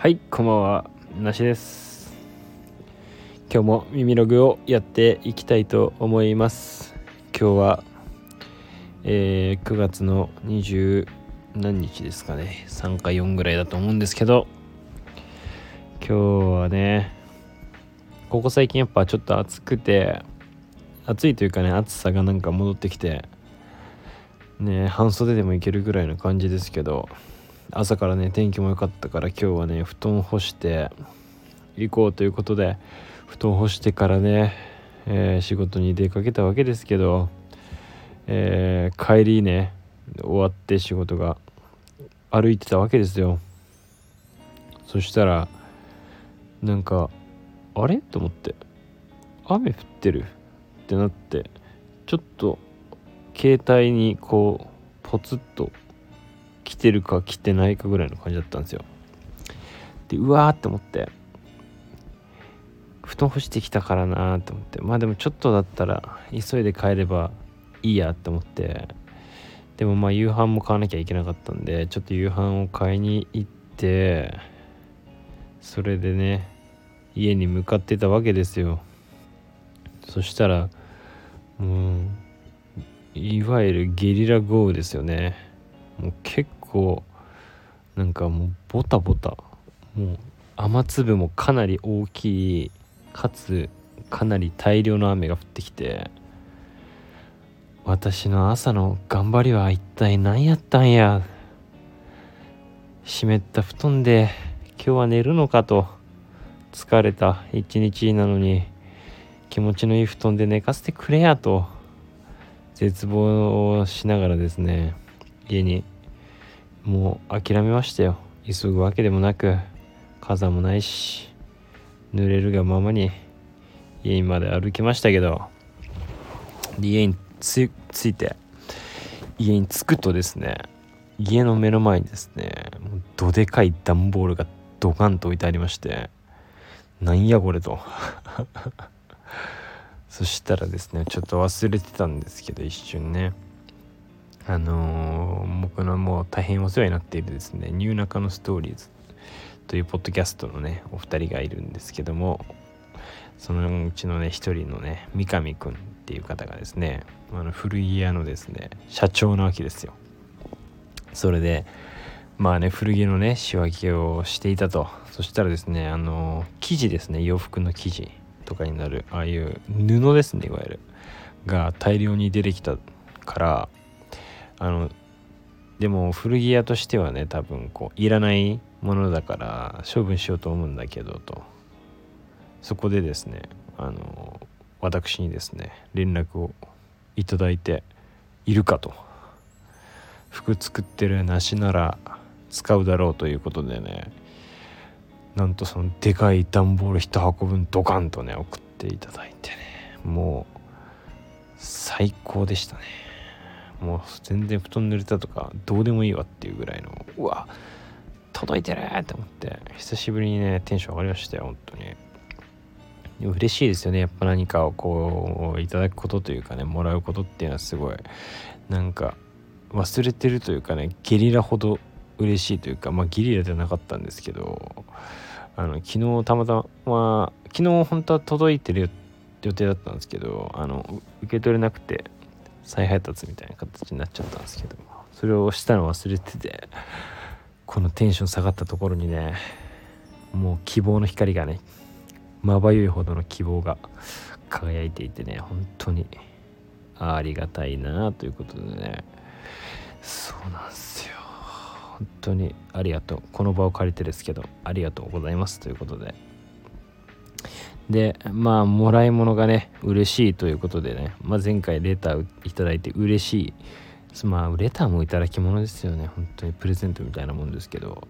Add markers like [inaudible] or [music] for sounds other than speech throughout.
はいこんばんは。なしです。今日も耳ログをやっていきたいと思います。今日は、えー、9月の20何日ですかね。3か4ぐらいだと思うんですけど今日はねここ最近やっぱちょっと暑くて暑いというかね暑さがなんか戻ってきてね半袖でもいけるぐらいの感じですけど朝からね天気も良かったから今日はね布団干して行こうということで布団干してからね、えー、仕事に出かけたわけですけど、えー、帰りね終わって仕事が歩いてたわけですよ。そしたらなんかあれ？と思って。雨降ってる？ってなってちょっと携帯にこうポツッと来てるか来てないかぐらいの感じだったんですよ。でうわーって思って。布団干してきたからなーって思って。まあでもちょっとだったら急いで帰ればいいやって思って。でもまあ夕飯も買わなきゃいけなかったんでちょっと夕飯を買いに行ってそれでね家に向かってたわけですよ。そしたらもういわゆるゲリラ豪雨ですよね。もう結構なんかもうボタボタもう雨粒もかなり大きいかつかなり大量の雨が降ってきて私の朝の頑張りは一体何やったんや湿った布団で今日は寝るのかと疲れた一日なのに気持ちのいい布団で寝かせてくれやと絶望をしながらですね家にもう諦めましたよ。急ぐわけでもなく傘もないし濡れるがままに家まで歩きましたけど家に着いて家に着くとですね家の目の前にですねもうどでかい段ボールがドカンと置いてありましてなんやこれと。[laughs] そしたらですねちょっと忘れてたんですけど一瞬ね。あのー、僕のもう大変お世話になっているですね「ニューナカのストーリーズ」というポッドキャストのねお二人がいるんですけどもそのうちのね一人のね三上くんっていう方がですねあの古着屋のですね社長なわけですよ。それでまあね古着のね仕分けをしていたと。そしたらですねあの生地ですね洋服の生地とかになるああいう布ですねいわゆる。が大量に出てきたからあのでも古着屋としてはね多分こういらないものだから処分しようと思うんだけどと。そこでですねあの私にですね連絡をいただいているかと。服作ってる梨なら使うだろうということでねなんとそのでかい段ボール1箱分ドカンとね送っていただいてねもう最高でしたね。もう全然布団濡れたとかどうでもいいわっていうぐらいのうわ届いてるって思って久しぶりにねテンション上がりましたよ本当に。でも嬉しいですよねやっぱ何かをこういただくことというかねもらうことっていうのはすごい。なんか忘れてるというかねゲリラほど嬉しいというかまあゲリラじゃなかったんですけどあの昨日たまたま昨日本当は届いてる予定だったんですけどあの受け取れなくて再配達みたいな形になっちゃったんですけど。それをしたの忘れててこのテンション下がったところにねもう希望の光がねまばゆいほどの希望が輝いていてね本当にありがたいなということでね。そうなんですよ。本当にありがとう。この場を借りてですけどありがとうございますということで。でまあもらい物がね嬉しいということでね、まあ、前回レターいただいて嬉しい。まあレターもいただき物ですよね。本当にプレゼントみたいなもんですけど、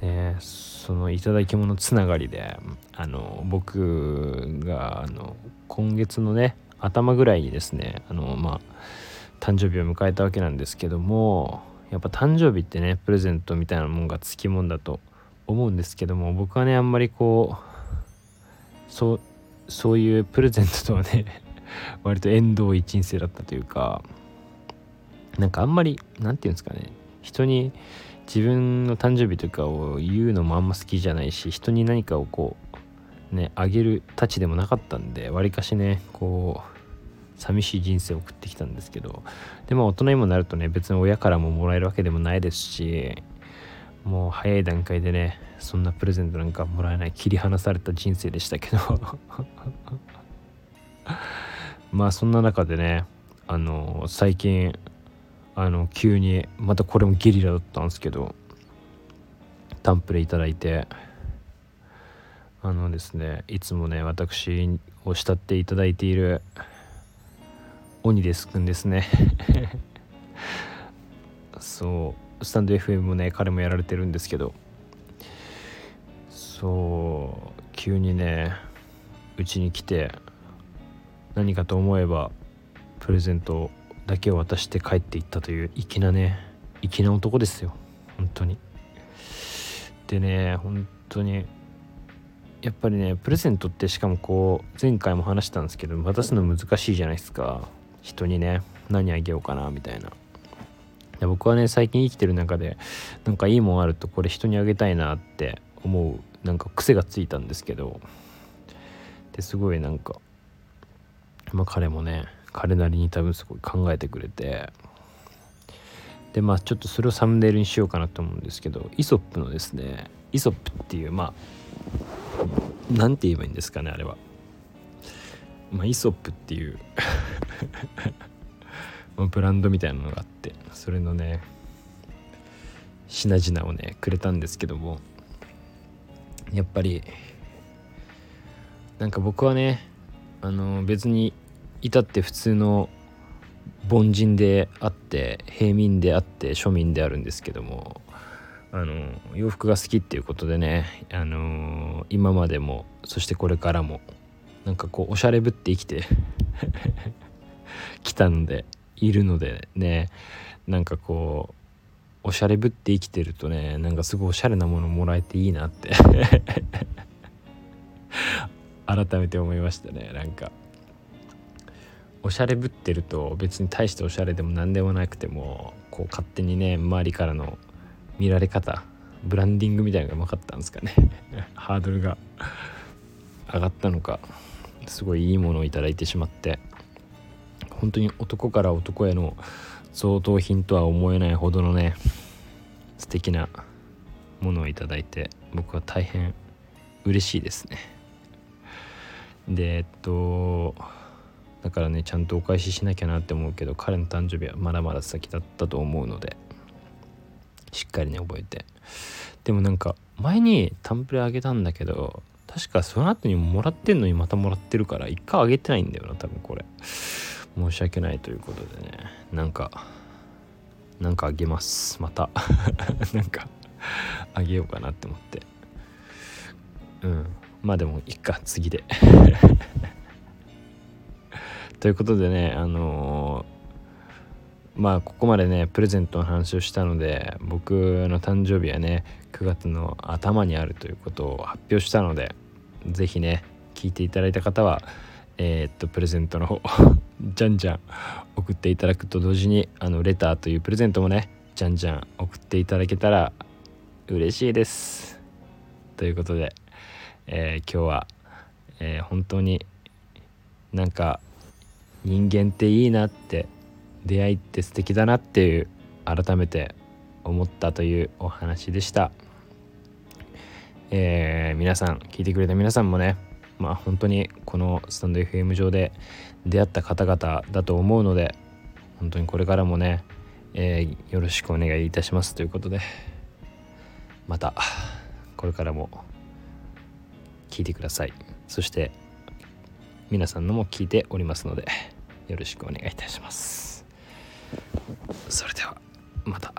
ね、そのいただき物つながりであの僕があの今月のね頭ぐらいにですねあのまあ誕生日を迎えたわけなんですけどもやっぱ誕生日ってねプレゼントみたいなもんがつきもんだと思うんですけども僕はねあんまりこうそうそういうプレゼントとはね [laughs] 割と縁遠い人生だったというかなんかあんまり何て言うんですかね人に自分の誕生日とかを言うのもあんま好きじゃないし人に何かをこうねあげるたちでもなかったんでわりかしねこう寂しい人生を送ってきたんですけどでも大人にもなるとね別に親からももらえるわけでもないですしもう早い段階でねそんなプレゼントなんかもらえない切り離された人生でしたけど。[laughs] まあそんな中でねあの最近あの急にまたこれもゲリラだったんですけどタンプレいただいてあのですねいつもね私を慕っていただいている鬼ですくんですね。[laughs] そう。スタンド FM もね彼もやられてるんですけど。そう急にねうちに来て何かと思えばプレゼントだけを渡して帰っていったという粋なね粋な男ですよ。本当に。でね本当にやっぱりねプレゼントってしかもこう前回も話したんですけど渡すの難しいじゃないですか。人にね何あげようかなみたいな。で僕はね最近生きてる中でなんかいいもんあるとこれ人にあげたいなって思うなんか癖がついたんですけどですごいなんかまあ彼もね彼なりに多分すごい考えてくれてでまあちょっとそれをサムネイルにしようかなと思うんですけどイソップのですねイソップっていうまあ何て言えばいいんですかねあれは。まあイソップっていうブランドみたいなのがあってそれのね品々をねくれたんですけどもやっぱりなんか僕はねあの別に至って普通の凡人であって平民であって庶民であるんですけどもあの洋服が好きっていうことでねあの今までもそしてこれからもなんかこうおしゃれぶって生きて [laughs] きたのでいるのでねなんかこうおしゃれぶって生きてるとねなんかすごいおしゃれなものもらえていいなって。[laughs] 改めて思いましたねなんか。おしゃれぶってると別に大しておしゃれでも何でもなくてもこう勝手にね周りからの見られ方ブランディングみたいなのがうまかったんですかね。[laughs] ハードルが上がったのかすごいいいものをいただいてしまって。本当に男から男への贈答品とは思えないほどのね素敵なものをいいて僕は大変嬉しいですね。でえっとだからねちゃんとお返ししなきゃなって思うけど彼の誕生日はまだまだ先だったと思うのでしっかりね覚えて。でもなんか前にタンプレあげたんだけど確かその後にももらってんのにまたもらってるから一回あげてないんだよな多分これ。申し訳ないということでねなんかなんかあげます。また。[laughs] なんかあげようかなって思って。うん。まあでもいっか次で。[laughs] ということでねあのー、まあここまでねプレゼントの話をしたので僕の誕生日はね9月の頭にあるということを発表したので是非ね聞いていただいた方はえー、っとプレゼントの方 [laughs] じゃんじゃん送っていただくと同時にあのレターというプレゼントもねじゃんじゃん送っていただけたら嬉しいです。ということで、えー、今日は、えー、本当になんか人間っていいなって出会いって素敵だなっていう改めて思ったというお話でした、えー、皆さん聞いてくれた皆さんもねまあ本当にこのスタンド FM 上で出会った方々だと思うので本当にこれからもね、えー、よろしくお願いいたします。ということでまたこれからも聞いてください。そして皆さんのも聞いておりますのでよろしくお願いいたします。それではまた。